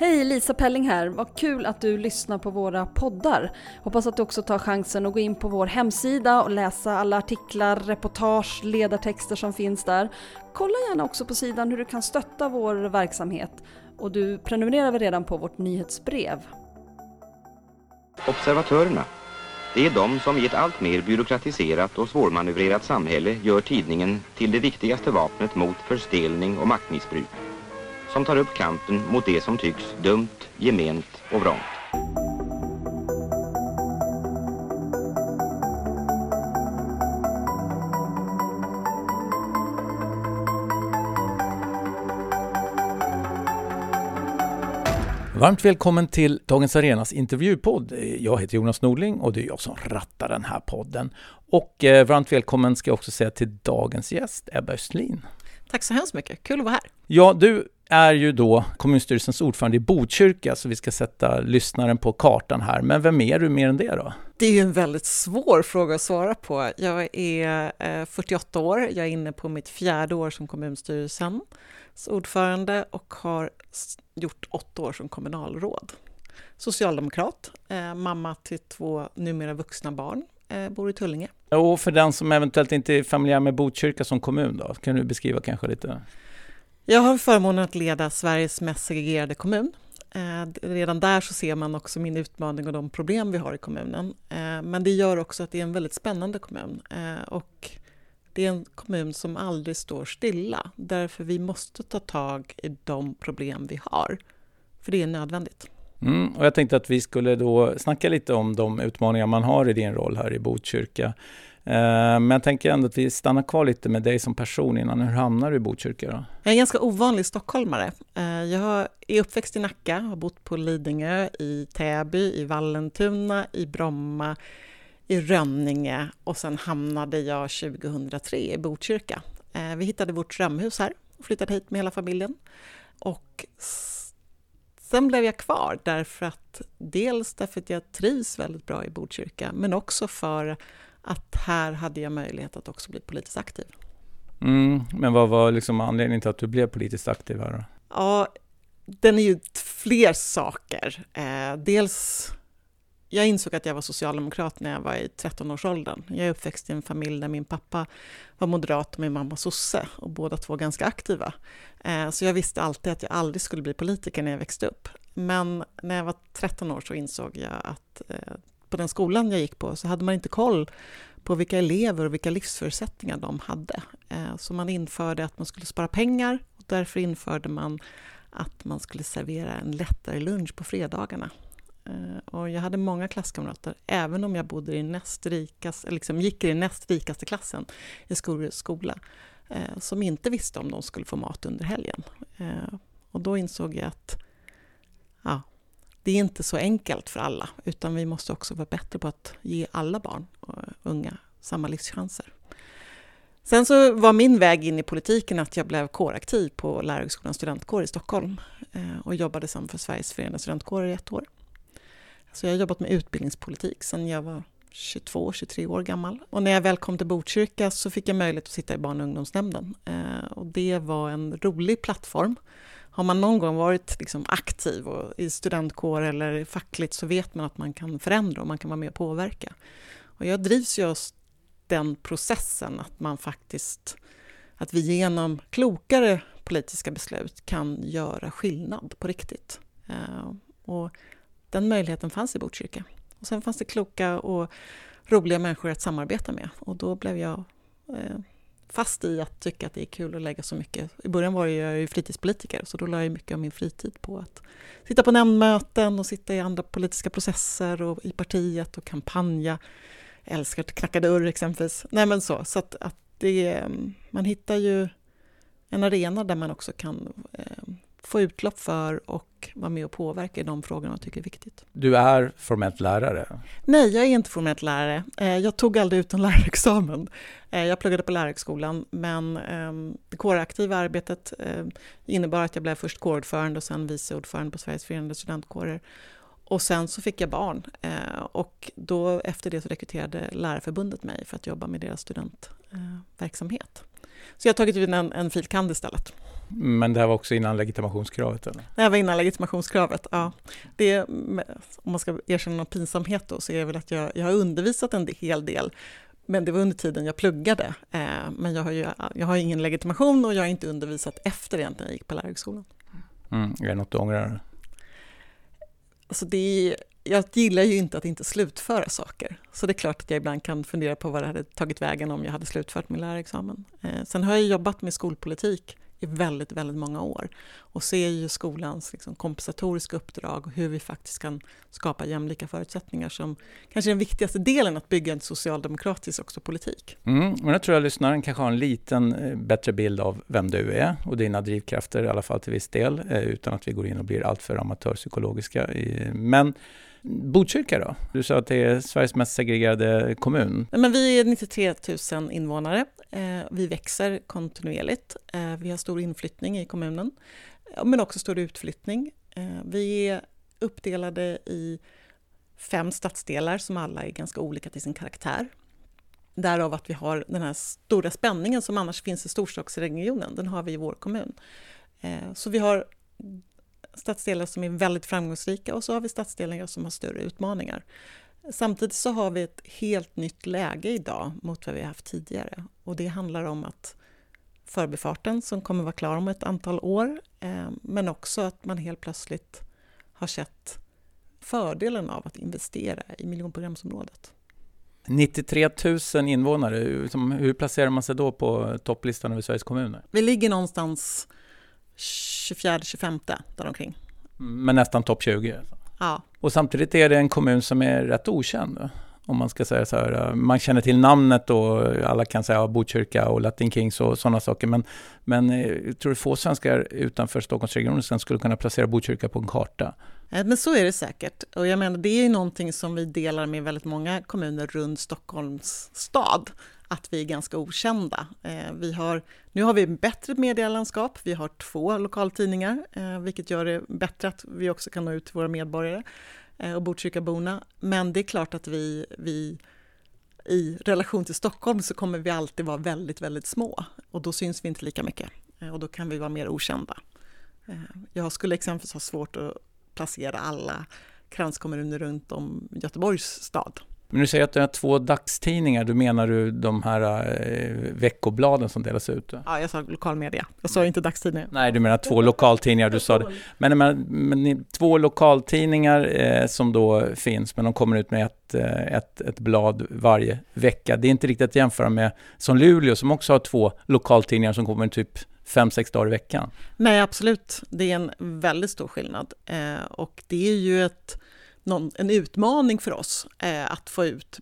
Hej, Lisa Pelling här. Vad kul att du lyssnar på våra poddar. Hoppas att du också tar chansen att gå in på vår hemsida och läsa alla artiklar, reportage, ledartexter som finns där. Kolla gärna också på sidan hur du kan stötta vår verksamhet. Och du prenumererar väl redan på vårt nyhetsbrev? Observatörerna. Det är de som i ett allt mer byråkratiserat och svårmanövrerat samhälle gör tidningen till det viktigaste vapnet mot förstelning och maktmissbruk som tar upp kampen mot det som tycks dumt, gement och vrångt. Varmt välkommen till Dagens Arenas intervjupodd. Jag heter Jonas Norling och det är jag som rattar den här podden. Och eh, varmt välkommen ska jag också säga till dagens gäst, Ebba Östlin. Tack så hemskt mycket, kul att vara här. Ja, du är ju då kommunstyrelsens ordförande i Botkyrka, så vi ska sätta lyssnaren på kartan här. Men vem är du mer än det då? Det är ju en väldigt svår fråga att svara på. Jag är 48 eh, år, jag är inne på mitt fjärde år som kommunstyrelsens ordförande och har gjort åtta år som kommunalråd. Socialdemokrat, eh, mamma till två numera vuxna barn, eh, bor i Tullinge. Och för den som eventuellt inte är familjär med Botkyrka som kommun då, kan du beskriva kanske lite? Jag har förmånen att leda Sveriges mest segregerade kommun. Eh, redan där så ser man också min utmaning och de problem vi har i kommunen. Eh, men det gör också att det är en väldigt spännande kommun. Eh, och det är en kommun som aldrig står stilla, därför vi måste ta tag i de problem vi har. För det är nödvändigt. Mm, och jag tänkte att vi skulle då snacka lite om de utmaningar man har i din roll här i Botkyrka. Eh, men jag tänker ändå att vi stannar kvar lite med dig som person innan. Hur hamnar du i Botkyrka? Då? Jag är en ganska ovanlig stockholmare. Eh, jag är uppväxt i Nacka, har bott på Lidingö, i Täby, i Vallentuna, i Bromma, i Rönninge och sen hamnade jag 2003 i Botkyrka. Eh, vi hittade vårt drömhus här och flyttade hit med hela familjen. Och sen blev jag kvar därför att dels därför att jag trivs väldigt bra i Botkyrka men också för att här hade jag möjlighet att också bli politiskt aktiv. Mm, men vad var liksom anledningen till att du blev politiskt aktiv här då? Ja, den är ju fler saker. Eh, dels, jag insåg att jag var socialdemokrat när jag var i 13-årsåldern. Jag är uppväxt i en familj där min pappa var moderat och min mamma sosse och båda två ganska aktiva. Eh, så jag visste alltid att jag aldrig skulle bli politiker när jag växte upp. Men när jag var 13 år så insåg jag att eh, på den skolan jag gick på så hade man inte koll på vilka elever och vilka livsförutsättningar de hade. Eh, så man införde att man skulle spara pengar och därför införde man att man skulle servera en lättare lunch på fredagarna. Eh, och jag hade många klasskamrater, även om jag bodde i näst rikast, liksom gick i den näst rikaste klassen i skola, eh, som inte visste om de skulle få mat under helgen. Och då insåg jag att ja, det är inte så enkelt för alla, utan vi måste också vara bättre på att ge alla barn och unga samma livschanser. Sen så var min väg in i politiken att jag blev kåraktiv på Lärarhögskolans studentkår i Stockholm eh, och jobbade som för Sveriges förenade studentkårer i ett år. Så jag har jobbat med utbildningspolitik sedan jag var 22-23 år gammal. Och när jag väl kom till Botkyrka så fick jag möjlighet att sitta i barn och ungdomsnämnden. Eh, och det var en rolig plattform har man någon gång varit liksom aktiv och i studentkår eller fackligt så vet man att man kan förändra och man kan vara med och påverka. Och jag drivs ju av den processen att man faktiskt, att vi genom klokare politiska beslut kan göra skillnad på riktigt. Eh, och den möjligheten fanns i Botkyrka. Och sen fanns det kloka och roliga människor att samarbeta med och då blev jag eh, fast i att tycka att det är kul att lägga så mycket. I början var jag ju fritidspolitiker, så då la jag mycket av min fritid på att sitta på nämndmöten och sitta i andra politiska processer och i partiet och kampanja. Jag älskar att knacka dörr exempelvis. Nej men så, så att, att det, mm, man hittar ju en arena där man också kan eh, få utlopp för och vara med och påverka i de frågor man tycker är viktigt. Du är formellt lärare? Nej, jag är inte formellt lärare. Eh, jag tog aldrig ut en lärarexamen. Eh, jag pluggade på lärarhögskolan, men ehm, det kåraktiva arbetet eh, innebar att jag blev först kårordförande och sen vice ordförande på Sveriges förenade studentkårer. Och sen så fick jag barn och då efter det så rekryterade Lärarförbundet mig för att jobba med deras studentverksamhet. Så jag har tagit ut en, en filkand istället. Men det här var också innan legitimationskravet? Eller? Det här var innan legitimationskravet, ja. Det, om man ska erkänna någon pinsamhet då, så är det väl att jag, jag har undervisat en hel del men det var under tiden jag pluggade. Eh, men jag har, ju, jag har ingen legitimation och jag har inte undervisat efter egentligen jag gick på lärarhögskolan. Mm, är det något du ångrar? Alltså det är, jag gillar ju inte att inte slutföra saker. Så det är klart att jag ibland kan fundera på vad det hade tagit vägen om jag hade slutfört min lärarexamen. Eh, sen har jag jobbat med skolpolitik i väldigt, väldigt många år och ser ju skolans liksom, kompensatoriska uppdrag och hur vi faktiskt kan skapa jämlika förutsättningar som kanske är den viktigaste delen att bygga en socialdemokratisk också politik. Mm, men jag tror jag lyssnaren kanske har en liten eh, bättre bild av vem du är och dina drivkrafter i alla fall till viss del eh, utan att vi går in och blir alltför amatörpsykologiska. Men Botkyrka då? Du sa att det är Sveriges mest segregerade kommun. Men vi är 93 000 invånare. Eh, vi växer kontinuerligt. Eh, vi har stor inflyttning i kommunen, men också stor utflyttning. Eh, vi är uppdelade i fem stadsdelar som alla är ganska olika till sin karaktär. Därav att vi har den här stora spänningen som annars finns i storstadsregionen, den har vi i vår kommun. Så vi har stadsdelar som är väldigt framgångsrika och så har vi stadsdelar som har större utmaningar. Samtidigt så har vi ett helt nytt läge idag mot vad vi haft tidigare och det handlar om att förbifarten som kommer vara klar om ett antal år eh, men också att man helt plötsligt har sett fördelen av att investera i miljonprogramsområdet. 93 000 invånare, hur placerar man sig då på topplistan över Sveriges kommuner? Vi ligger någonstans 24-25 däromkring. Men nästan topp 20? Alltså. Ja. Och samtidigt är det en kommun som är rätt okänd. Om man ska säga så här, man känner till namnet och alla kan säga ja, Botkyrka och Latin Kings och sådana saker. Men, men eh, jag tror få svenskar utanför Stockholmsregionen sen skulle kunna placera Botkyrka på en karta. Men så är det säkert. Och jag menar, det är ju någonting som vi delar med väldigt många kommuner runt Stockholms stad att vi är ganska okända. Eh, vi har, nu har vi bättre medielandskap, vi har två lokaltidningar, eh, vilket gör det bättre att vi också kan nå ut till våra medborgare eh, och Botkyrkaborna. Men det är klart att vi, vi i relation till Stockholm så kommer vi alltid vara väldigt, väldigt små och då syns vi inte lika mycket eh, och då kan vi vara mer okända. Eh, jag skulle exempelvis ha svårt att placera alla kranskommuner runt om Göteborgs stad men du säger att du har två dagstidningar, då menar du de här eh, veckobladen som delas ut? Ja, jag sa lokalmedia. Jag sa inte dagstidningar. Nej, du menar två lokaltidningar, du sa det. Men, men, men två lokaltidningar eh, som då finns, men de kommer ut med ett, eh, ett, ett blad varje vecka. Det är inte riktigt att jämföra med som Luleå som också har två lokaltidningar som kommer typ fem, sex dagar i veckan. Nej, absolut. Det är en väldigt stor skillnad. Eh, och det är ju ett någon, en utmaning för oss eh, att få ut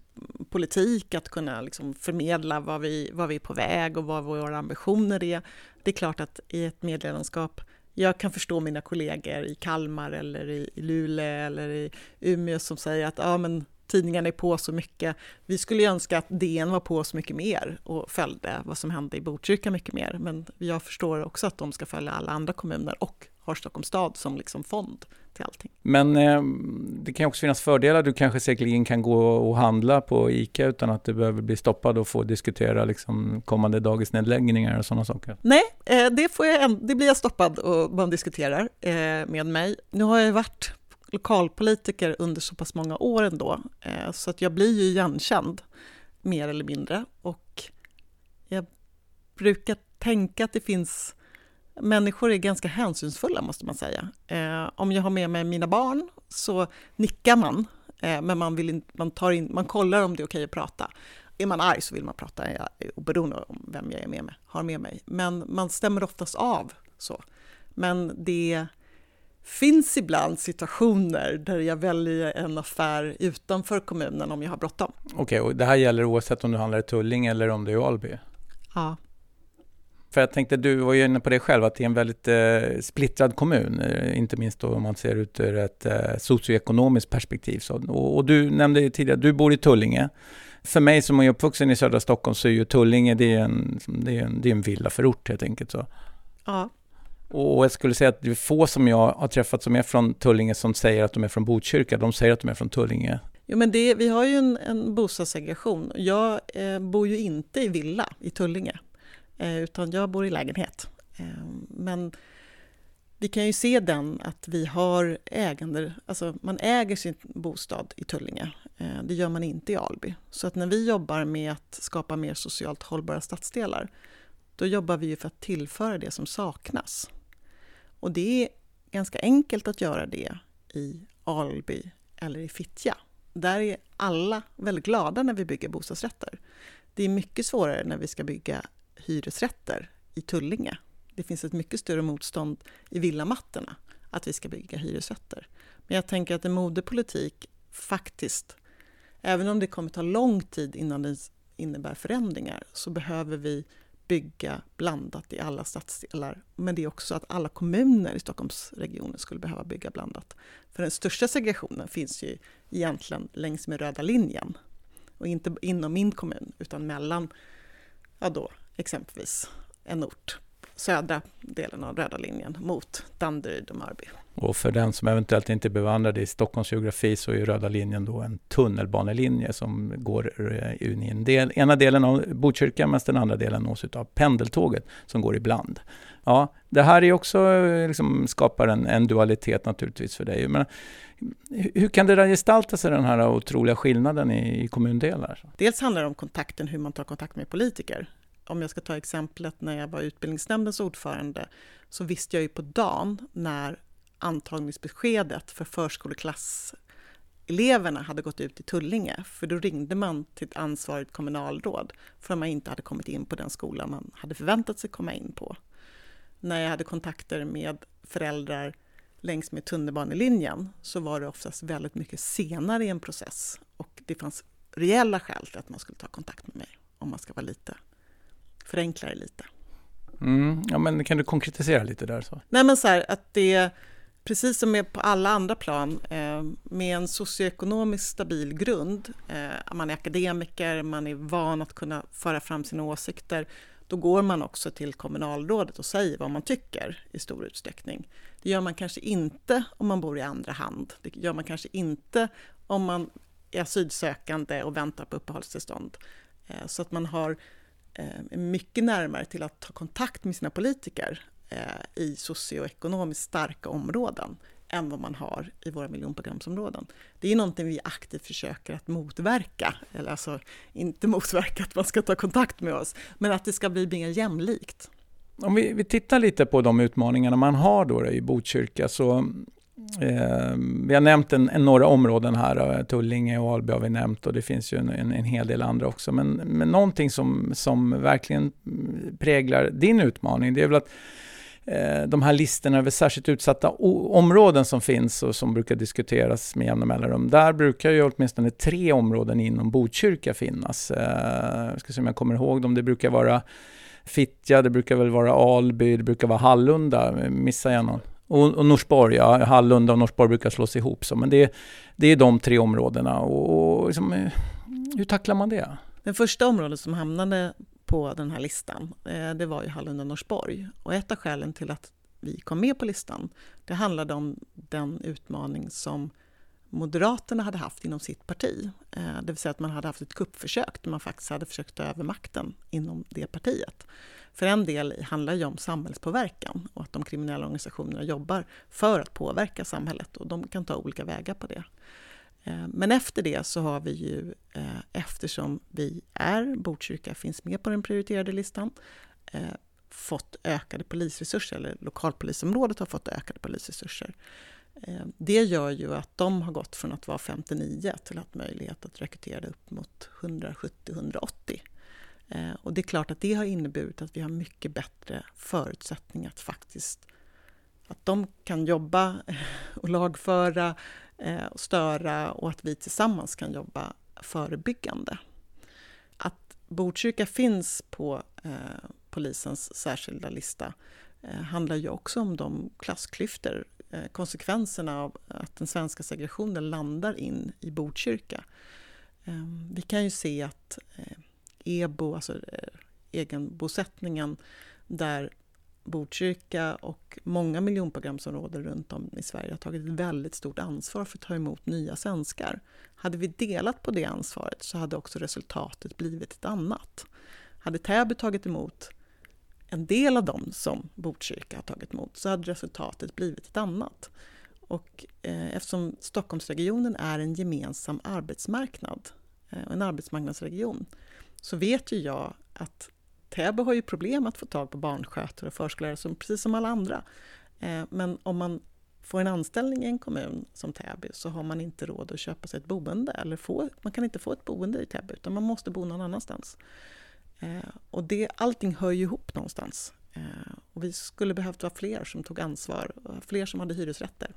politik, att kunna liksom förmedla vad vi, vad vi är på väg och vad våra ambitioner är. Det är klart att i ett medlemskap, jag kan förstå mina kollegor i Kalmar eller i, i Luleå eller i Umeå som säger att ja, men tidningarna är på så mycket. Vi skulle önska att DN var på så mycket mer och följde vad som hände i Botkyrka mycket mer. Men jag förstår också att de ska följa alla andra kommuner och har Stockholms stad som liksom fond till allting. Men eh, det kan också finnas fördelar. Du kanske säkerligen kan gå och handla på ICA utan att du behöver bli stoppad och få diskutera liksom, kommande dagisnedläggningar och sådana saker. Nej, eh, det, får jag, det blir jag stoppad och man diskuterar eh, med mig. Nu har jag varit lokalpolitiker under så pass många år ändå, eh, så att jag blir ju igenkänd mer eller mindre. Och jag brukar tänka att det finns människor är ganska hänsynsfulla måste man säga. Eh, om jag har med mig mina barn så nickar man, eh, men man, vill in, man, tar in, man kollar om det är okej att prata. Är man arg så vill man prata, oberoende om vem jag är med mig, har med mig. Men man stämmer oftast av så. Men det finns ibland situationer där jag väljer en affär utanför kommunen om jag har bråttom. Okej, okay, och det här gäller oavsett om du handlar i Tulling eller om du är i Alby? Ja. För jag tänkte, du var ju inne på det själv, att det är en väldigt eh, splittrad kommun, eh, inte minst om man ser ut ur ett eh, socioekonomiskt perspektiv. Så, och, och, du nämnde ju tidigare, du bor i Tullinge. För mig som är uppvuxen i södra Stockholm så är ju Tullinge, det är en, det är en, det är en villaförort helt enkelt. Så. Ja. Och jag skulle säga att det är få som jag har träffat som är från Tullinge som säger att de är från Botkyrka, de säger att de är från Tullinge. Jo, men det, vi har ju en, en bostadssegregation. Jag eh, bor ju inte i villa i Tullinge. Eh, utan jag bor i lägenhet. Eh, men vi kan ju se den att vi har ägande, alltså man äger sin bostad i Tullinge. Eh, det gör man inte i Alby. Så att när vi jobbar med att skapa mer socialt hållbara stadsdelar, då jobbar vi ju för att tillföra det som saknas. Och det är ganska enkelt att göra det i Alby eller i Fittja. Där är alla väldigt glada när vi bygger bostadsrätter. Det är mycket svårare när vi ska bygga hyresrätter i Tullinge. Det finns ett mycket större motstånd i villamattorna att vi ska bygga hyresrätter. Men jag tänker att en modepolitik faktiskt, även om det kommer ta lång tid innan det innebär förändringar, så behöver vi bygga blandat i alla stadsdelar. Men det är också att alla kommuner i Stockholmsregionen skulle behöva bygga blandat. För den största segregationen finns ju egentligen längs med röda linjen. Och inte inom min kommun, utan mellan, ja då, exempelvis en ort södra delen av röda linjen mot Danderyd och Mörby. Och för den som eventuellt inte är bevandrad i Stockholms geografi så är röda linjen då en tunnelbanelinje som går in i en del, ena delen av Botkyrka medan den andra delen nås av pendeltåget som går ibland. Ja, det här är också, liksom, skapar en, en dualitet naturligtvis för dig. Men hur kan det där gestalta sig, den här otroliga skillnaden i, i kommundelar? Dels handlar det om kontakten, hur man tar kontakt med politiker om jag ska ta exemplet när jag var utbildningsnämndens ordförande, så visste jag ju på dagen när antagningsbeskedet för förskoleklasseleverna hade gått ut i Tullinge, för då ringde man till ett ansvarigt kommunalråd för att man inte hade kommit in på den skola man hade förväntat sig komma in på. När jag hade kontakter med föräldrar längs med tunnelbanelinjen så var det oftast väldigt mycket senare i en process och det fanns reella skäl till att man skulle ta kontakt med mig om man ska vara lite förenkla det lite. Mm, ja, men kan du konkretisera lite där? Så? Nej, men så här, att det precis som på alla andra plan, eh, med en socioekonomiskt stabil grund, eh, man är akademiker, man är van att kunna föra fram sina åsikter, då går man också till kommunalrådet och säger vad man tycker i stor utsträckning. Det gör man kanske inte om man bor i andra hand. Det gör man kanske inte om man är asylsökande och väntar på uppehållstillstånd. Eh, så att man har är mycket närmare till att ta kontakt med sina politiker eh, i socioekonomiskt starka områden än vad man har i våra miljonprogramsområden. Det är någonting vi aktivt försöker att motverka, eller alltså inte motverka att man ska ta kontakt med oss, men att det ska bli mer jämlikt. Om vi, vi tittar lite på de utmaningarna man har då i Botkyrka så Eh, vi har nämnt en, en, några områden här, eh, Tullinge och Alby har vi nämnt och det finns ju en, en, en hel del andra också. Men, men någonting som, som verkligen mm, präglar din utmaning, det är väl att eh, de här listorna över särskilt utsatta områden som finns och som brukar diskuteras med jämna mellanrum. Där brukar ju åtminstone tre områden inom Botkyrka finnas. Eh, jag ska se om jag kommer ihåg dem. Det brukar vara Fittja, det brukar väl vara Alby, det brukar vara Hallunda. Missar jag någon? Och, och Norsborg, ja, Hallunda och Norsborg brukar slås ihop. Så, men det, det är de tre områdena. Och, och liksom, eh, hur tacklar man det? Det första området som hamnade på den här listan, eh, det var ju Hallunda och Norsborg. Och ett av skälen till att vi kom med på listan, det handlade om den utmaning som Moderaterna hade haft inom sitt parti. Eh, det vill säga att man hade haft ett kuppförsök där man faktiskt hade försökt ta över makten inom det partiet. För en del handlar ju om samhällspåverkan och att de kriminella organisationerna jobbar för att påverka samhället och de kan ta olika vägar på det. Eh, men efter det så har vi ju, eh, eftersom vi är, Botkyrka finns med på den prioriterade listan, fått ökade polisresurser, eller lokalpolisområdet har fått ökade polisresurser. Eh, det gör ju att de har gått från att vara 59 till att ha möjlighet att rekrytera upp mot 170-180. Eh, och det är klart att det har inneburit att vi har mycket bättre förutsättningar att faktiskt att de kan jobba eh, och lagföra och störa och att vi tillsammans kan jobba förebyggande. Att Botkyrka finns på polisens särskilda lista handlar ju också om de klassklyftor Eh, konsekvenserna av att den svenska segregationen landar in i Botkyrka. Ehm, vi kan ju se att eh, EBO, alltså eh, egenbosättningen, där Botkyrka och många miljonprogramsområden runt om i Sverige har tagit ett väldigt stort ansvar för att ta emot nya svenskar. Hade vi delat på det ansvaret så hade också resultatet blivit ett annat. Hade Täby tagit emot en del av dem som Botkyrka har tagit emot så hade resultatet blivit ett annat. Och eh, eftersom Stockholmsregionen är en gemensam arbetsmarknad, eh, en arbetsmarknadsregion, så vet ju jag att Täby har ju problem att få tag på barnskötare och förskollärare, som, precis som alla andra. Eh, men om man får en anställning i en kommun som Täby så har man inte råd att köpa sig ett boende. Eller få, man kan inte få ett boende i Täby, utan man måste bo någon annanstans. Eh, och det, allting hör ju ihop någonstans. Eh, och vi skulle behövt vara fler som tog ansvar, fler som hade hyresrätter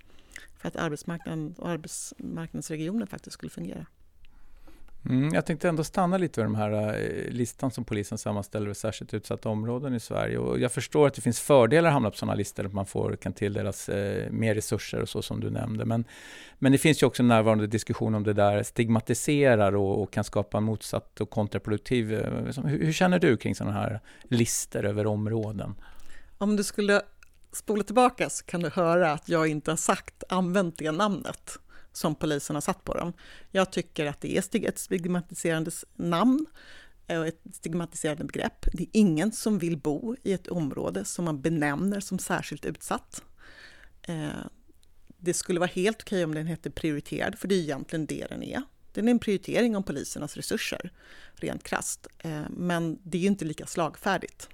för att arbetsmarknaden och arbetsmarknadsregionen faktiskt skulle fungera. Mm, jag tänkte ändå stanna lite vid den här eh, listan som polisen sammanställer över särskilt utsatta områden i Sverige. Och jag förstår att det finns fördelar att hamna på sådana listor, att man får, kan tilldelas eh, mer resurser och så som du nämnde. Men, men det finns ju också en närvarande diskussion om det där stigmatiserar och, och kan skapa en motsatt och kontraproduktiv... Eh, hur, hur känner du kring sådana här listor över områden? Om du skulle spola tillbaka så kan du höra att jag inte har sagt, använt det namnet som polisen har satt på dem. Jag tycker att det är ett stigmatiserande namn och ett stigmatiserande begrepp. Det är ingen som vill bo i ett område som man benämner som särskilt utsatt. Eh, det skulle vara helt okej om den hette prioriterad, för det är egentligen det den är. Den är en prioritering om polisernas resurser, rent krast. Eh, men det är ju inte lika slagfärdigt.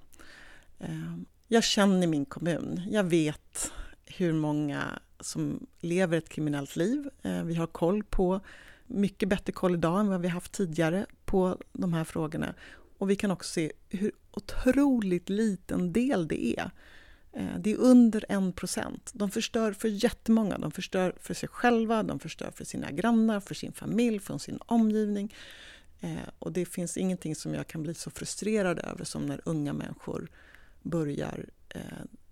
Jag känner min kommun. Jag vet hur många som lever ett kriminellt liv. Eh, vi har koll på, mycket bättre koll idag än vad vi haft tidigare på de här frågorna. Och vi kan också se hur otroligt liten del det är. Eh, det är under en procent. De förstör för jättemånga. De förstör för sig själva, de förstör för sina grannar, för sin familj, för sin omgivning. Eh, och det finns ingenting som jag kan bli så frustrerad över som när unga människor börjar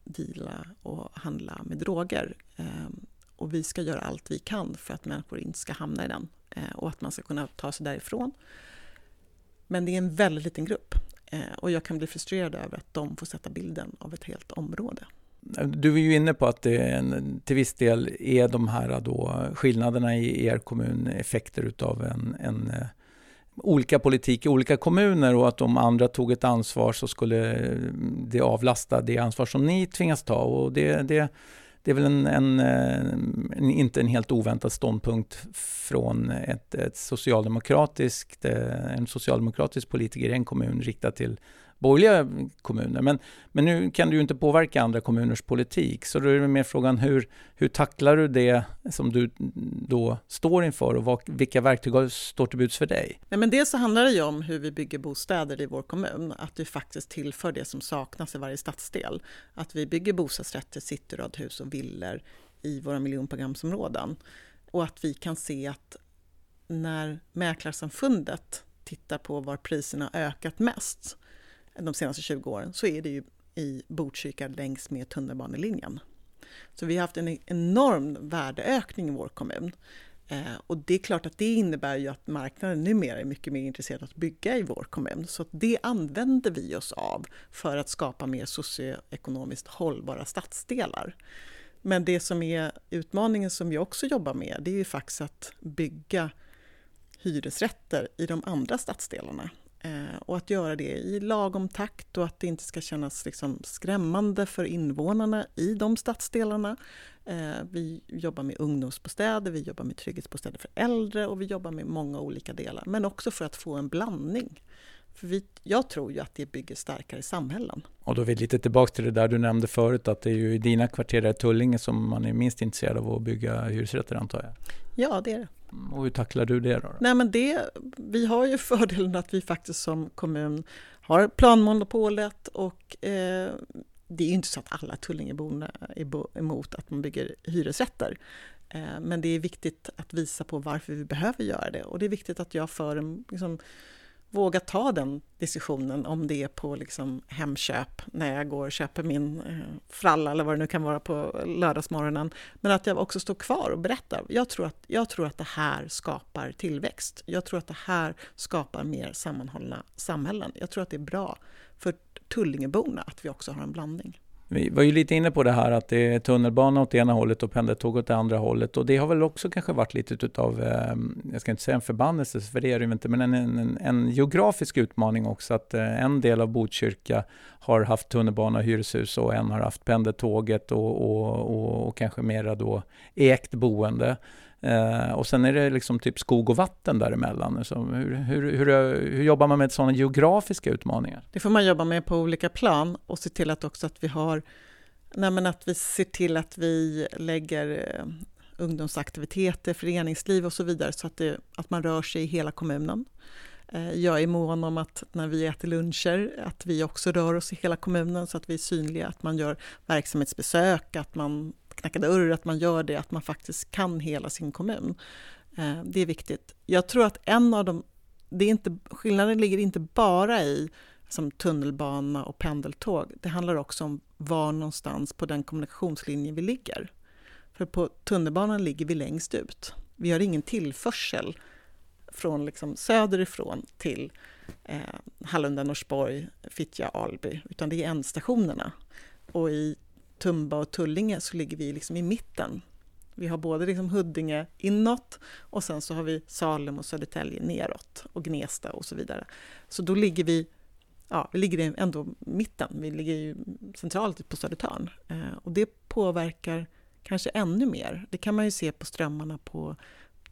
deala och handla med droger. Ehm, och vi ska göra allt vi kan för att människor inte ska hamna i den eh, och att man ska kunna ta sig därifrån. Men det är en väldigt liten grupp eh, och jag kan bli frustrerad över att de får sätta bilden av ett helt område. Du är ju inne på att det en, till viss del är de här då skillnaderna i er kommun effekter utav en, en eh, olika politik i olika kommuner och att om andra tog ett ansvar så skulle eh, det avlasta det ansvar som ni tvingas ta. Och det, det, det är väl en, en, eh, en, inte en helt oväntad ståndpunkt från ett, ett socialdemokratiskt, eh, en socialdemokratisk politiker i en kommun riktat till borgerliga kommuner. Men, men nu kan du ju inte påverka andra kommuners politik, så då är det mer frågan hur, hur tacklar du det som du då står inför och vad, vilka verktyg står till buds för dig? Nej, men dels så handlar det ju om hur vi bygger bostäder i vår kommun, att vi faktiskt tillför det som saknas i varje stadsdel. Att vi bygger bostadsrätter, cityradhus och villor i våra miljonprogramsområden. Och att vi kan se att när Mäklarsamfundet tittar på var priserna ökat mest de senaste 20 åren så är det ju i Botkyrka längs med tunnelbanelinjen. Så vi har haft en enorm värdeökning i vår kommun. Eh, och det är klart att det innebär ju att marknaden numera är mycket mer intresserad av att bygga i vår kommun. Så det använder vi oss av för att skapa mer socioekonomiskt hållbara stadsdelar. Men det som är utmaningen som vi också jobbar med, det är ju faktiskt att bygga hyresrätter i de andra stadsdelarna. Eh, och att göra det i lagom takt och att det inte ska kännas liksom skrämmande för invånarna i de stadsdelarna. Eh, vi jobbar med ungdomsbostäder, vi jobbar med trygghetsbostäder för äldre och vi jobbar med många olika delar. Men också för att få en blandning. För vi, jag tror ju att det bygger starkare samhällen. Och då är vi lite tillbaka till det där du nämnde förut, att det är ju i dina kvarter i Tullinge som man är minst intresserad av att bygga hyresrätter antar jag? Ja, det är det. Och hur tacklar du det då? Nej, men det, vi har ju fördelen att vi faktiskt som kommun har planmonopolet och eh, det är ju inte så att alla Tullingeborna är emot att man bygger hyresrätter. Eh, men det är viktigt att visa på varför vi behöver göra det och det är viktigt att jag för en liksom, våga ta den diskussionen om det är på liksom Hemköp när jag går och köper min eh, fralla eller vad det nu kan vara på lördagsmorgonen. Men att jag också står kvar och berättar. Jag tror, att, jag tror att det här skapar tillväxt. Jag tror att det här skapar mer sammanhållna samhällen. Jag tror att det är bra för Tullingeborna att vi också har en blandning. Vi var ju lite inne på det här att det är tunnelbana åt ena hållet och pendeltåg åt det andra hållet. Och det har väl också kanske varit lite utav, ehm, jag ska inte säga en förbannelse, för det är det ju inte, men en, en, en geografisk utmaning också. Att eh, en del av Botkyrka har haft tunnelbana och hyreshus och en har haft pendeltåget och, och, och, och kanske mera då ägt boende. Eh, och sen är det liksom typ skog och vatten däremellan. Så hur, hur, hur, hur jobbar man med sådana geografiska utmaningar? Det får man jobba med på olika plan och se till att också att vi har nej att vi ser till att vi lägger eh, ungdomsaktiviteter, föreningsliv och så vidare så att, det, att man rör sig i hela kommunen. Eh, jag är mån om att när vi äter luncher, att vi också rör oss i hela kommunen så att vi är synliga, att man gör verksamhetsbesök, att man knacka dörr, att man gör det, att man faktiskt kan hela sin kommun. Eh, det är viktigt. Jag tror att en av de... Det är inte, skillnaden ligger inte bara i som tunnelbana och pendeltåg. Det handlar också om var någonstans på den kommunikationslinje vi ligger. För på tunnelbanan ligger vi längst ut. Vi har ingen tillförsel från liksom söderifrån till eh, Hallunda, Norsborg, Fittja, Alby, utan det är ändstationerna. Och i Tumba och Tullinge så ligger vi liksom i mitten. Vi har både liksom Huddinge inåt och sen så har vi Salem och Södertälje neråt och Gnesta och så vidare. Så då ligger vi, ja, vi ligger ändå mitten, vi ligger ju centralt på Södertörn eh, och det påverkar kanske ännu mer. Det kan man ju se på strömmarna på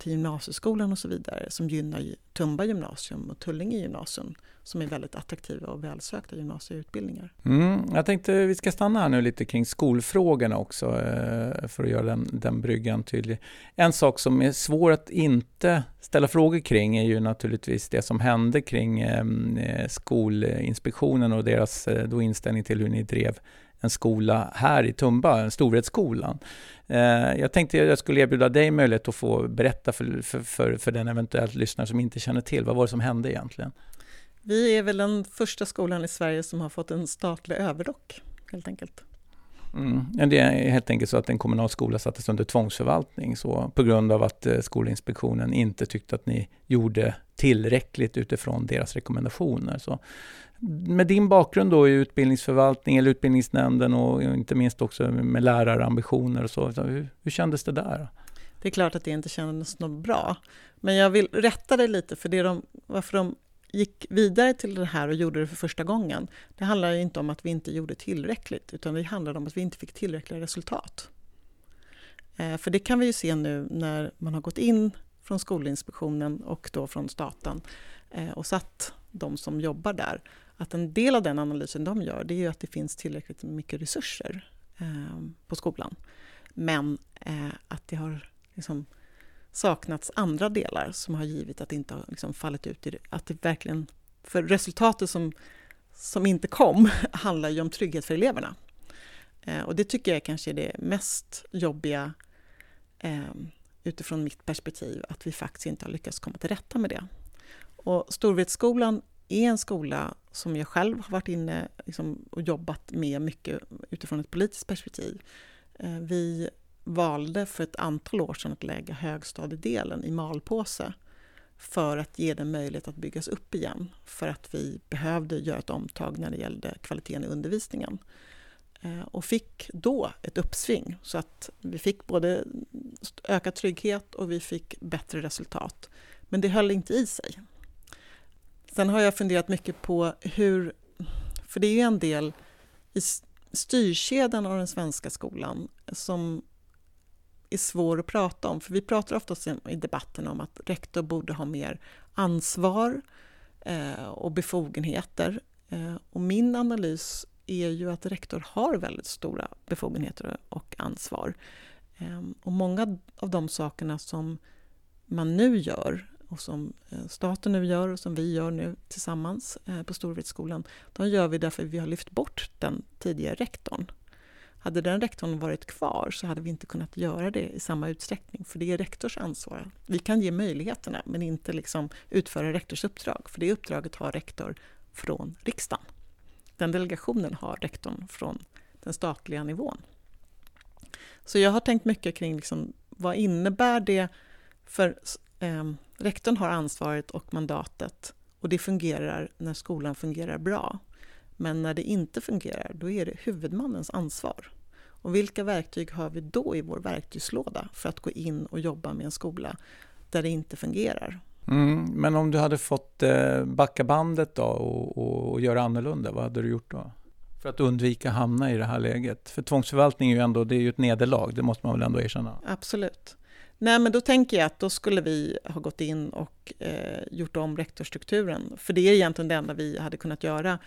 till gymnasieskolan och så vidare som gynnar Tumba gymnasium och Tullinge gymnasium som är väldigt attraktiva och välsökta gymnasieutbildningar. Mm, jag tänkte vi ska stanna här nu lite kring skolfrågorna också eh, för att göra den, den bryggan tydlig. En sak som är svår att inte ställa frågor kring är ju naturligtvis det som hände kring eh, eh, Skolinspektionen och deras då inställning till hur ni drev en skola här i Tumba, Storvretskolan. Eh, jag tänkte jag skulle erbjuda dig möjlighet att få berätta för, för, för, för den eventuellt lyssnare som inte känner till, vad var det som hände egentligen? Vi är väl den första skolan i Sverige som har fått en statlig överrock, helt enkelt. Mm. Det är helt enkelt så att en kommunal skola sattes under tvångsförvaltning så på grund av att eh, Skolinspektionen inte tyckte att ni gjorde tillräckligt utifrån deras rekommendationer. Så med din bakgrund då i utbildningsförvaltning eller utbildningsnämnden och inte minst också med lärarambitioner och så, så hur, hur kändes det där? Det är klart att det inte kändes något bra. Men jag vill rätta dig lite, för det de, varför de gick vidare till det här och gjorde det för första gången, det handlar inte om att vi inte gjorde tillräckligt, utan det handlade om att vi inte fick tillräckliga resultat. Eh, för det kan vi ju se nu när man har gått in från Skolinspektionen och då från staten eh, och satt de som jobbar där, att en del av den analysen de gör, det är ju att det finns tillräckligt mycket resurser eh, på skolan. Men att det har liksom saknats andra delar som har givit att det inte har liksom fallit ut i det. Att det verkligen, för resultatet som, som inte kom handlar ju om trygghet för eleverna. Eh, och det tycker jag kanske är det mest jobbiga eh, utifrån mitt perspektiv, att vi faktiskt inte har lyckats komma till rätta med det. Och Storvretskolan är en skola som jag själv har varit inne liksom, och jobbat med mycket utifrån ett politiskt perspektiv. Eh, vi valde för ett antal år sedan att lägga högstadiedelen i malpåse för att ge den möjlighet att byggas upp igen, för att vi behövde göra ett omtag när det gällde kvaliteten i undervisningen. Eh, och fick då ett uppsving, så att vi fick både ökad trygghet och vi fick bättre resultat. Men det höll inte i sig. Sen har jag funderat mycket på hur... För det är ju en del i styrkedjan av den svenska skolan som är svår att prata om, för vi pratar ofta i debatten om att rektor borde ha mer ansvar eh, och befogenheter. Eh, och min analys är ju att rektor har väldigt stora befogenheter och ansvar. Eh, och många av de sakerna som man nu gör och som staten nu gör och som vi gör nu tillsammans på Storvretskolan, de gör vi därför att vi har lyft bort den tidigare rektorn. Hade den rektorn varit kvar så hade vi inte kunnat göra det i samma utsträckning, för det är rektors ansvar. Vi kan ge möjligheterna, men inte liksom utföra rektors uppdrag, för det uppdraget har rektor från riksdagen. Den delegationen har rektorn från den statliga nivån. Så jag har tänkt mycket kring liksom, vad innebär det för eh, rektorn har ansvaret och mandatet och det fungerar när skolan fungerar bra. Men när det inte fungerar, då är det huvudmannens ansvar. Och vilka verktyg har vi då i vår verktygslåda för att gå in och jobba med en skola där det inte fungerar? Mm, men om du hade fått eh, backa bandet då och, och, och, göra annorlunda, vad hade du gjort då? För att undvika att hamna i det här läget? För tvångsförvaltning är ju ändå det är ju ett nederlag, det måste man väl ändå erkänna? Absolut. Nej, men då tänker jag att då skulle vi ha gått in och eh, gjort om rektorstrukturen. För det är egentligen det enda vi hade kunnat göra.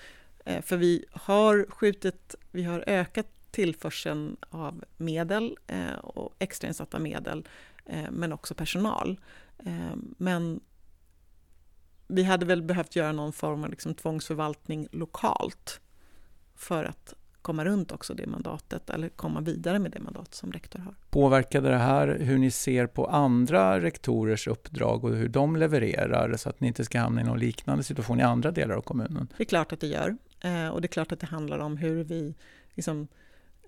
Eh, för vi har skjutit, vi har ökat tillförseln av medel eh, och extrainsatta medel, eh, men också personal. Men vi hade väl behövt göra någon form av liksom tvångsförvaltning lokalt för att komma runt också det mandatet eller komma vidare med det mandat som rektor har. Påverkade det här hur ni ser på andra rektorers uppdrag och hur de levererar så att ni inte ska hamna i någon liknande situation i andra delar av kommunen? Det är klart att det gör. Eh, och det är klart att det handlar om hur vi... Liksom,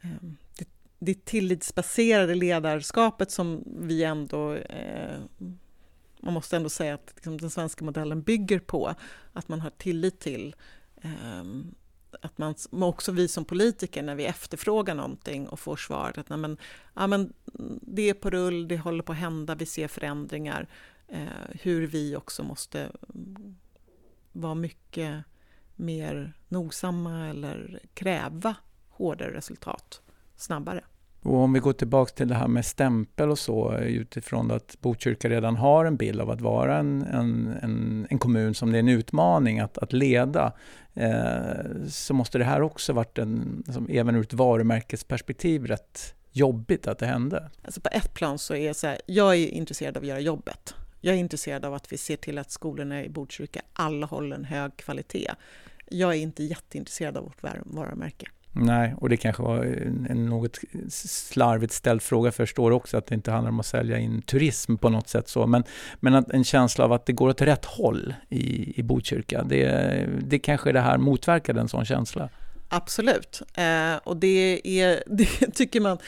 eh, det, det tillitsbaserade ledarskapet som vi ändå... Eh, man måste ändå säga att liksom, den svenska modellen bygger på att man har tillit till ehm, att man, också vi som politiker, när vi efterfrågar någonting och får svaret att nej men, ja, men det är på rull, det håller på att hända, vi ser förändringar, eh, hur vi också måste mm, vara mycket mer nogsamma eller kräva hårdare resultat snabbare. Och om vi går tillbaka till det här med stämpel och så utifrån att Botkyrka redan har en bild av att vara en, en, en, en kommun som det är en utmaning att, att leda eh, så måste det här också varit en, liksom, även ur ett varumärkesperspektiv rätt jobbigt att det hände. Alltså på ett plan så är jag så här, jag är intresserad av att göra jobbet. Jag är intresserad av att vi ser till att skolorna i Botkyrka alla håller en hög kvalitet. Jag är inte jätteintresserad av vårt varumärke. Nej, och det kanske var en något slarvigt ställd fråga. Jag förstår också att det inte handlar om att sälja in turism på något sätt så. Men, men en känsla av att det går åt rätt håll i, i Botkyrka. Det, det kanske det här motverkade en sån känsla. Absolut. Eh, och det, är, det tycker man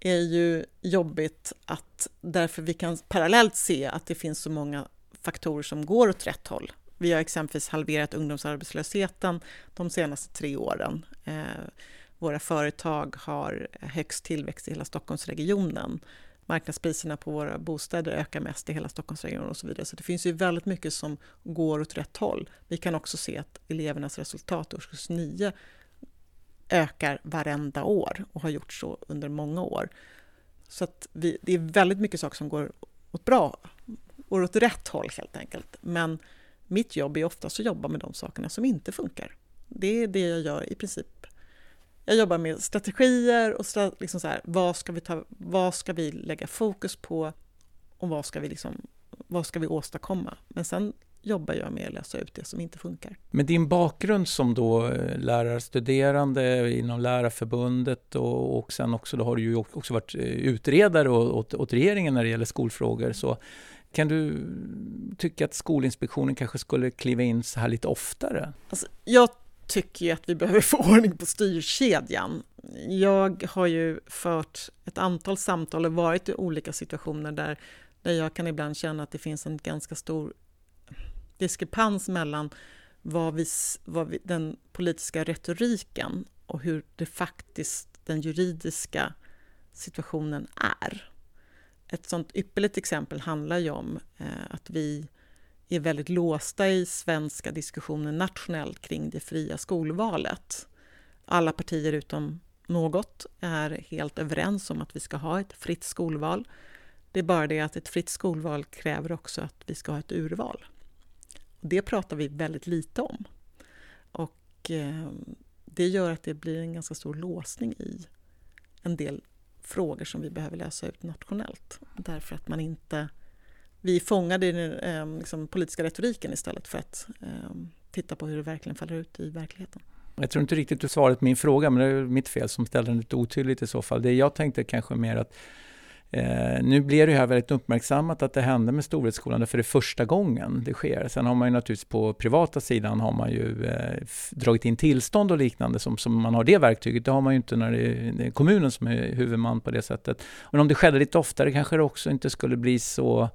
är ju jobbigt att därför vi kan parallellt se att det finns så många faktorer som går åt rätt håll. Vi har exempelvis halverat ungdomsarbetslösheten de senaste tre åren. Eh, våra företag har högst tillväxt i hela Stockholmsregionen. Marknadspriserna på våra bostäder ökar mest i hela Stockholmsregionen och så vidare. Så det finns ju väldigt mycket som går åt rätt håll. Vi kan också se att elevernas resultat i årskurs 9 ökar varenda år och har gjort så under många år. Så att vi, det är väldigt mycket saker som går åt bra, går åt rätt håll helt enkelt. Men mitt jobb är oftast att jobba med de sakerna som inte funkar. Det är det jag gör i princip. Jag jobbar med strategier och liksom så här, vad, ska vi ta, vad ska vi lägga fokus på och vad ska vi, liksom, vad ska vi åstadkomma? Men sen jobbar jag med att lösa ut det som inte funkar. Med din bakgrund som då eh, lärarstuderande inom Lärarförbundet och, och sen också då har du ju också varit eh, utredare åt, åt regeringen när det gäller skolfrågor. Så kan du tycka att Skolinspektionen kanske skulle kliva in så här lite oftare? Alltså, jag tycker ju att vi behöver få ordning på styrkedjan. Jag har ju fört ett antal samtal och varit i olika situationer där, där jag kan ibland känna att det finns en ganska stor diskrepans mellan vad vi, vad vi, den politiska retoriken och hur det faktiskt den juridiska situationen är. Ett sånt ypperligt exempel handlar ju om eh, att vi är väldigt låsta i svenska diskussioner nationellt kring det fria skolvalet. Alla partier utom något är helt överens om att vi ska ha ett fritt skolval. Det är bara det att ett fritt skolval kräver också att vi ska ha ett urval. Det pratar vi väldigt lite om. Och eh, det gör att det blir en ganska stor låsning i en del frågor som vi behöver lösa ut nationellt. Därför att man inte... Vi är fångade i den eh, liksom, politiska retoriken istället för att eh, titta på hur det verkligen faller ut i verkligheten. Jag tror inte riktigt du svarade på min fråga, men det är mitt fel som ställde den lite otydligt i så fall. Det jag tänkte kanske mer att Eh, nu blir det här väldigt uppmärksammat att det hände med Storvretskolan, för det är första gången det sker. Sen har man ju naturligtvis på privata sidan har man ju eh, dragit in tillstånd och liknande som, som man har det verktyget. Det har man ju inte när det är, det är kommunen som är huvudman på det sättet. Men om det skedde lite oftare kanske det också inte skulle bli så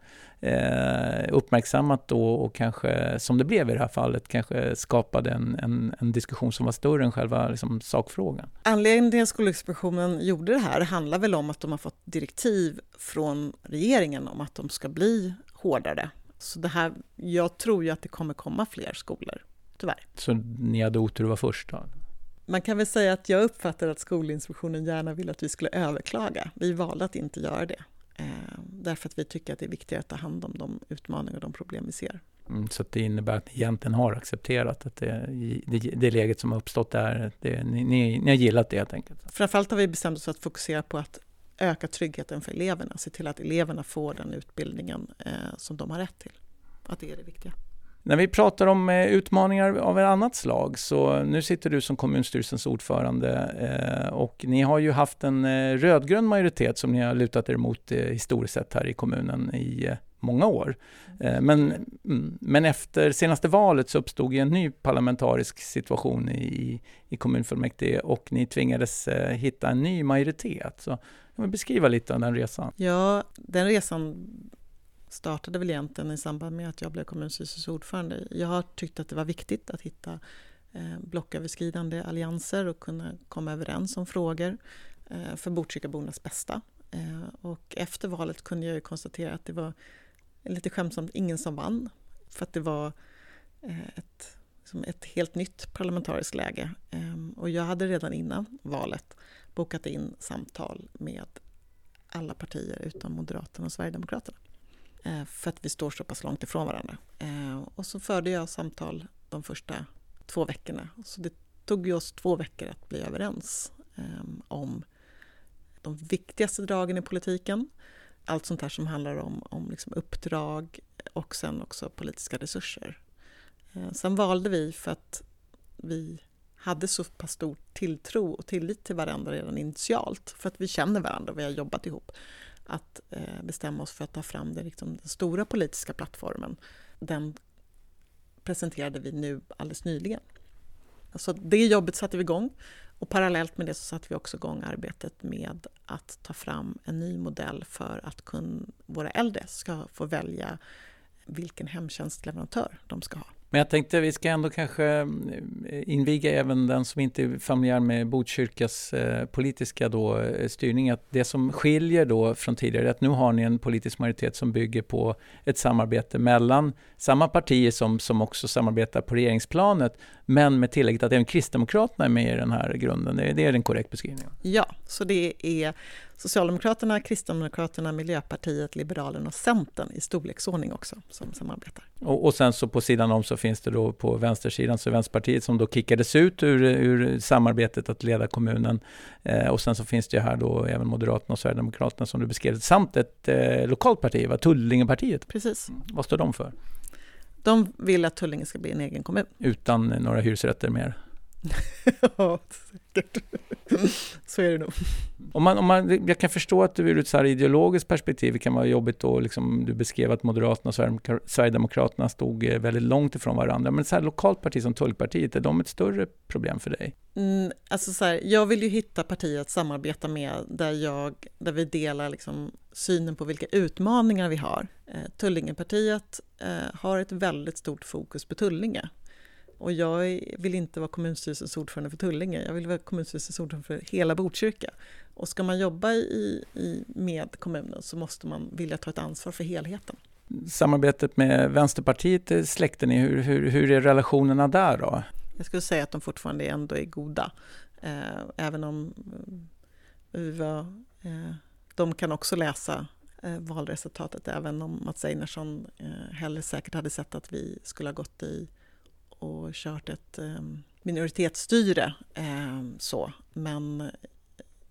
eh, uppmärksammat då och kanske, som det blev i det här fallet, kanske skapade en, en, en diskussion som var större än själva liksom, sakfrågan. Anledningen till att Skolinspektionen gjorde det här handlar väl om att de har fått direktiv från regeringen om att de ska bli hårdare. Så det här, jag tror ju att det kommer komma fler skolor, tyvärr. Så ni hade otur att vara först? Då? Man kan väl säga att jag uppfattar att Skolinspektionen gärna vill att vi skulle överklaga. Vi valde att inte göra det. Eh, därför att vi tycker att det är viktigare att ta hand om de utmaningar och de problem vi ser. Mm, så det innebär att ni egentligen har accepterat att det, det, det läget som har uppstått där, det, ni, ni, ni har gillat det helt enkelt? Framförallt har vi bestämt oss för att fokusera på att öka tryggheten för eleverna, se till att eleverna får den utbildningen eh, som de har rätt till. Att det är det viktiga. När vi pratar om eh, utmaningar av ett annat slag, så nu sitter du som kommunstyrelsens ordförande eh, och ni har ju haft en eh, rödgrön majoritet som ni har lutat er mot historiskt sett här i kommunen i många år. Men, mm, men efter senaste valet så uppstod en ny parlamentarisk situation i, i kommunfullmäktige och ni tvingades hitta en ny majoritet. Så jag vill beskriva lite av den resan. Ja, den resan startade väl egentligen i samband med att jag blev kommunstyrelsens ordförande. Jag har tyckt att det var viktigt att hitta eh, blocköverskridande allianser och kunna komma överens om frågor eh, för Botkyrkabornas bästa. Eh, och efter valet kunde jag konstatera att det var lite skämtsamt ingen som vann för att det var ett, ett helt nytt parlamentariskt läge. Och jag hade redan innan valet bokat in samtal med alla partier utom Moderaterna och Sverigedemokraterna. Eh, för att vi står så pass långt ifrån varandra. Eh, och så förde jag samtal de första två veckorna. Så det tog ju oss två veckor att bli överens ehm, om de viktigaste dragen i politiken. Allt sånt här som handlar om, om liksom uppdrag och sen också politiska resurser. Eh, sen valde vi för att vi hade så pass stor tilltro och tillit till varandra redan initialt, för att vi känner varandra och vi har jobbat ihop, att eh, bestämma oss för att ta fram det, liksom, den stora politiska plattformen. Den presenterade vi nu alldeles nyligen. Så det jobbet satte vi igång och parallellt med det så satte vi också igång arbetet med att ta fram en ny modell för att kun, våra äldre ska få välja vilken hemtjänstleverantör de ska ha. Men jag tänkte vi ska ändå kanske eh, inviga även den som inte är familjär med Botkyrkas eh, politiska då, eh, styrning. Att det som skiljer då från tidigare är att nu har ni en politisk majoritet som bygger på ett samarbete mellan samma partier som, som också samarbetar på regeringsplanet, men med tillägget att även Kristdemokraterna är med i den här grunden. Det är, det är en korrekt beskrivning? Ja, så det är Socialdemokraterna, Kristdemokraterna, Miljöpartiet, Liberalerna och Centern i storleksordning också som samarbetar. Och, och sen så på sidan om så finns det då på vänstersidan så Vänsterpartiet som då kickades ut ur, ur samarbetet att leda kommunen. Eh, och sen så finns det ju här då även Moderaterna och Sverigedemokraterna som du beskrev, samt ett eh, lokalt parti, va? Tullingepartiet. Precis. Mm. Vad står de för? De vill att Tullinge ska bli en egen kommun. Utan några hyresrätter mer? ja, säkert. så är det nog. Om man, om man, jag kan förstå att du ur ett så här ideologiskt perspektiv kan vara jobbigt då, liksom, du beskrev att Moderaterna och Sverigedemokraterna stod eh, väldigt långt ifrån varandra. Men så här lokalt parti som Tullpartiet, är de ett större problem för dig? Mm, alltså så här, jag vill ju hitta partier att samarbeta med där, jag, där vi delar liksom synen på vilka utmaningar vi har. Eh, Tullingepartiet eh, har ett väldigt stort fokus på Tullinge. Och jag vill inte vara kommunstyrelsens ordförande för Tullinge, jag vill vara kommunstyrelsens ordförande för hela Botkyrka. Och ska man jobba i, i, med kommunen så måste man vilja ta ett ansvar för helheten. Samarbetet med Vänsterpartiet släckte ni, hur, hur, hur är relationerna där då? Jag skulle säga att de fortfarande ändå är goda. Eh, även om eh, eh, de kan också läsa eh, valresultatet, även om Mats Einarsson eh, hellre säkert hade sett att vi skulle ha gått i och kört ett ehm, minoritetsstyre. Ehm, så. Men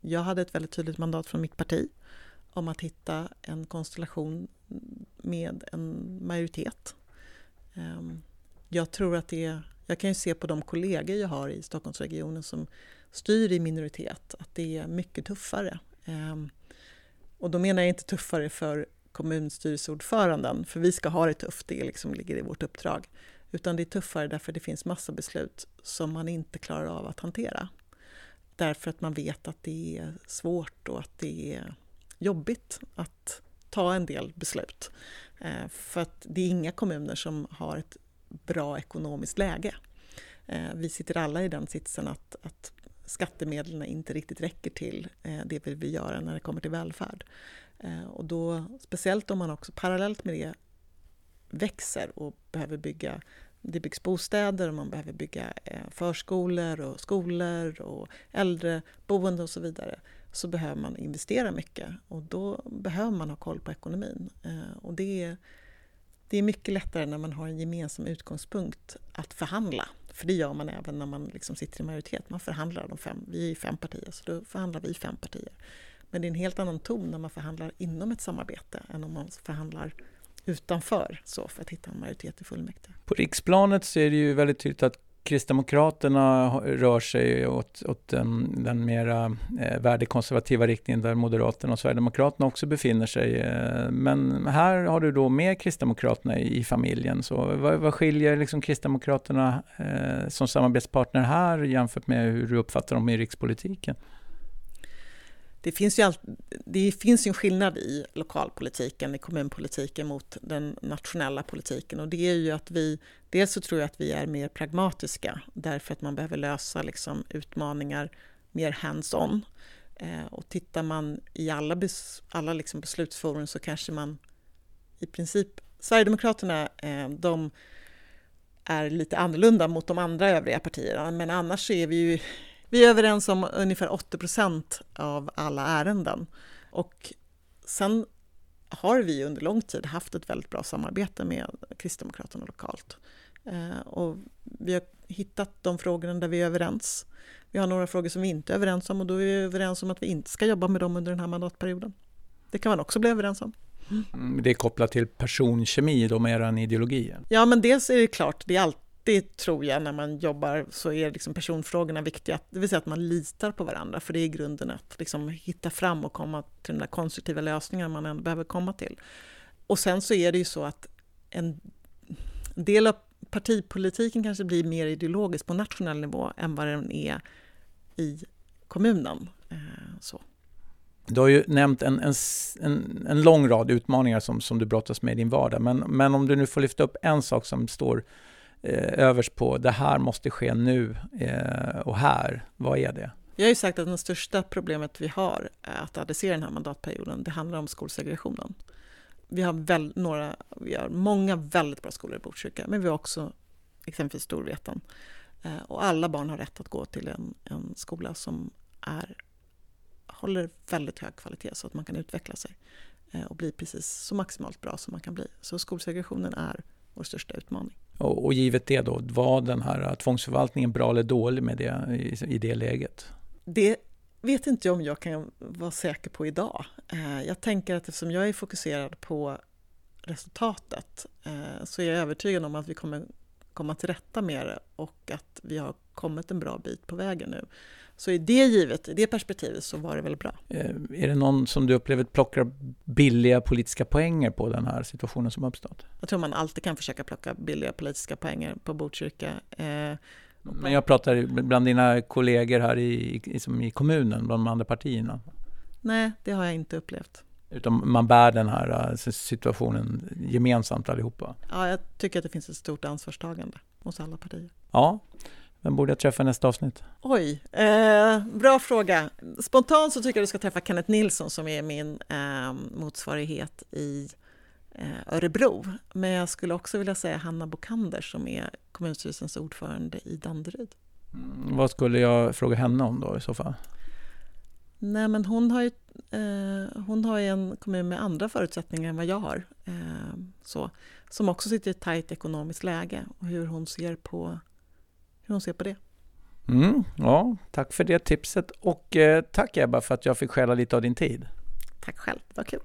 jag hade ett väldigt tydligt mandat från mitt parti om att hitta en konstellation med en majoritet. Ehm, jag tror att det jag kan ju se på de kollegor jag har i Stockholmsregionen som styr i minoritet att det är mycket tuffare. Och då menar jag inte tuffare för kommunstyrelseordföranden, för vi ska ha det tufft, det liksom ligger i vårt uppdrag. Utan det är tuffare därför det finns massa beslut som man inte klarar av att hantera. Därför att man vet att det är svårt och att det är jobbigt att ta en del beslut. Eh, för att det är inga kommuner som har ett bra ekonomiskt läge. Eh, vi sitter alla i den sitsen att, att skattemedlen inte riktigt räcker till eh, det vi vill göra när det kommer till välfärd. Och då, speciellt om man också parallellt med det växer och behöver bygga det byggs bostäder och man behöver bygga eh, förskolor och skolor och äldreboende och så vidare så behöver man investera mycket och då behöver man ha koll på ekonomin. Eh, och det är, det är mycket lättare när man har en gemensam utgångspunkt att förhandla. För det gör man även när man liksom sitter i majoritet. Man förhandlar de fem, vi är fem partier, så då förhandlar vi fem partier. Men det är en helt annan ton när man förhandlar inom ett samarbete än om man förhandlar utanför så för att hitta en majoritet i fullmäktige. På riksplanet så är det ju väldigt tydligt att Kristdemokraterna rör sig åt, åt den, den mera eh, värdekonservativa riktningen där Moderaterna och Sverigedemokraterna också befinner sig. Eh, men här har du då med Kristdemokraterna i, i familjen. Så vad, vad skiljer liksom Kristdemokraterna eh, som samarbetspartner här jämfört med hur du uppfattar dem i rikspolitiken? Det finns ju, all, det finns ju en skillnad i lokalpolitiken, i kommunpolitiken mot den nationella politiken och det är ju att vi, dels så tror jag att vi är mer pragmatiska därför att man behöver lösa liksom utmaningar mer hands-on. Eh, och tittar man i alla, bes, alla liksom beslutsforum så kanske man i princip, Sverigedemokraterna, eh, de är lite annorlunda mot de andra övriga partierna men annars så är vi ju vi är överens om ungefär 80 procent av alla ärenden. Och sen har vi under lång tid haft ett väldigt bra samarbete med Kristdemokraterna lokalt. Eh, och vi har hittat de frågorna där vi är överens. Vi har några frågor som vi inte är överens om och då är vi överens om att vi inte ska jobba med dem under den här mandatperioden. Det kan man också bli överens om. Mm, det är kopplat till personkemi då med er ideologi? Ja, men dels är det klart, det är alltid alltid, tror jag, när man jobbar så är liksom personfrågorna viktiga. Det vill säga att man litar på varandra, för det är grunden att liksom hitta fram och komma till den där konstruktiva lösningen man ändå behöver komma till. Och sen så är det ju så att en del av partipolitiken kanske blir mer ideologisk på nationell nivå än vad den är i kommunen. Eh, så. Du har ju nämnt en, en, en, en lång rad utmaningar som, som du brottas med i din vardag, men, men om du nu får lyfta upp en sak som står Eh, överst på det här måste ske nu eh, och här. Vad är det? Jag har ju sagt att det största problemet vi har att adressera den här mandatperioden, det handlar om skolsegregationen. Vi har, väl, några, vi har många väldigt bra skolor i Botkyrka, men vi har också exempelvis Storvreten. Eh, och alla barn har rätt att gå till en, en skola som är, håller väldigt hög kvalitet så att man kan utveckla sig eh, och bli precis så maximalt bra som man kan bli. Så skolsegregationen är vår största utmaning. Och, och givet det då, var den här äh, tvångsförvaltningen bra eller dålig med det, i, i det läget? Det vet inte jag om jag kan vara säker på idag. Eh, jag tänker att eftersom jag är fokuserad på resultatet eh, så är jag övertygad om att vi kommer komma till rätta med det och att vi har kommit en bra bit på vägen nu. Så i det givet, i det perspektivet så var det väl bra. Eh, är det någon som du upplever plockar billiga politiska poänger på den här situationen som uppstått? Jag tror man alltid kan försöka plocka billiga politiska poänger på Botkyrka. Eh, Men jag pratar bland dina kollegor här i, i, i kommunen, bland de andra partierna? Nej, det har jag inte upplevt. Utan man bär den här alltså, situationen gemensamt allihopa? Ja, jag tycker att det finns ett stort ansvarstagande hos alla partier. Ja, vem borde jag träffa i nästa avsnitt? Oj, eh, bra fråga. Spontant så tycker jag du ska träffa Kenneth Nilsson som är min eh, motsvarighet i eh, Örebro. Men jag skulle också vilja säga Hanna Bokander som är kommunstyrelsens ordförande i Danderyd. Mm, vad skulle jag fråga henne om då i så fall? Nej, men hon har ju, eh, hon har en kommun med andra förutsättningar än vad jag har. Eh, så, som också sitter i ett tajt ekonomiskt läge och hur hon ser på hur hon ser på det. Mm, ja, tack för det tipset och eh, tack Ebba för att jag fick stjäla lite av din tid. Tack själv, vad kul.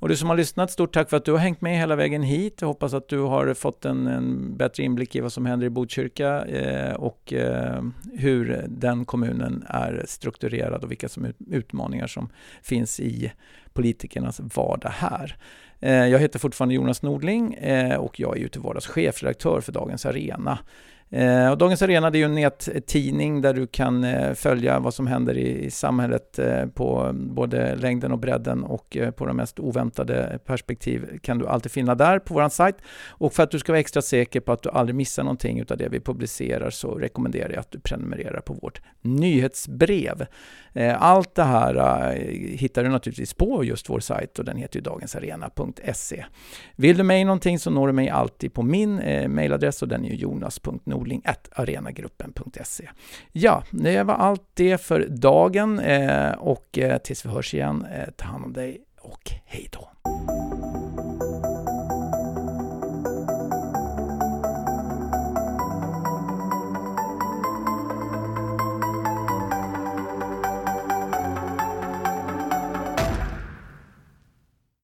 Och du som har lyssnat, stort tack för att du har hängt med hela vägen hit. Jag hoppas att du har fått en, en bättre inblick i vad som händer i Botkyrka eh, och eh, hur den kommunen är strukturerad och vilka som utmaningar som finns i politikernas vardag här. Eh, jag heter fortfarande Jonas Nordling eh, och jag är ute vardags chefredaktör för Dagens Arena. Eh, och Dagens Arena det är ju en nättidning där du kan eh, följa vad som händer i, i samhället eh, på mm, både längden och bredden och eh, på de mest oväntade perspektiv kan du alltid finna där på vår sajt. Och för att du ska vara extra säker på att du aldrig missar någonting av det vi publicerar så rekommenderar jag att du prenumererar på vårt nyhetsbrev. Eh, allt det här eh, hittar du naturligtvis på just vår sajt och den heter ju dagensarena.se. Vill du mig någonting så når du mig alltid på min eh, mejladress och den är ju jonas.nordling.arenagruppen.se. Ja, det var allt det för dagen eh, och eh, tills vi hörs igen, eh, ta hand om dig och hej då!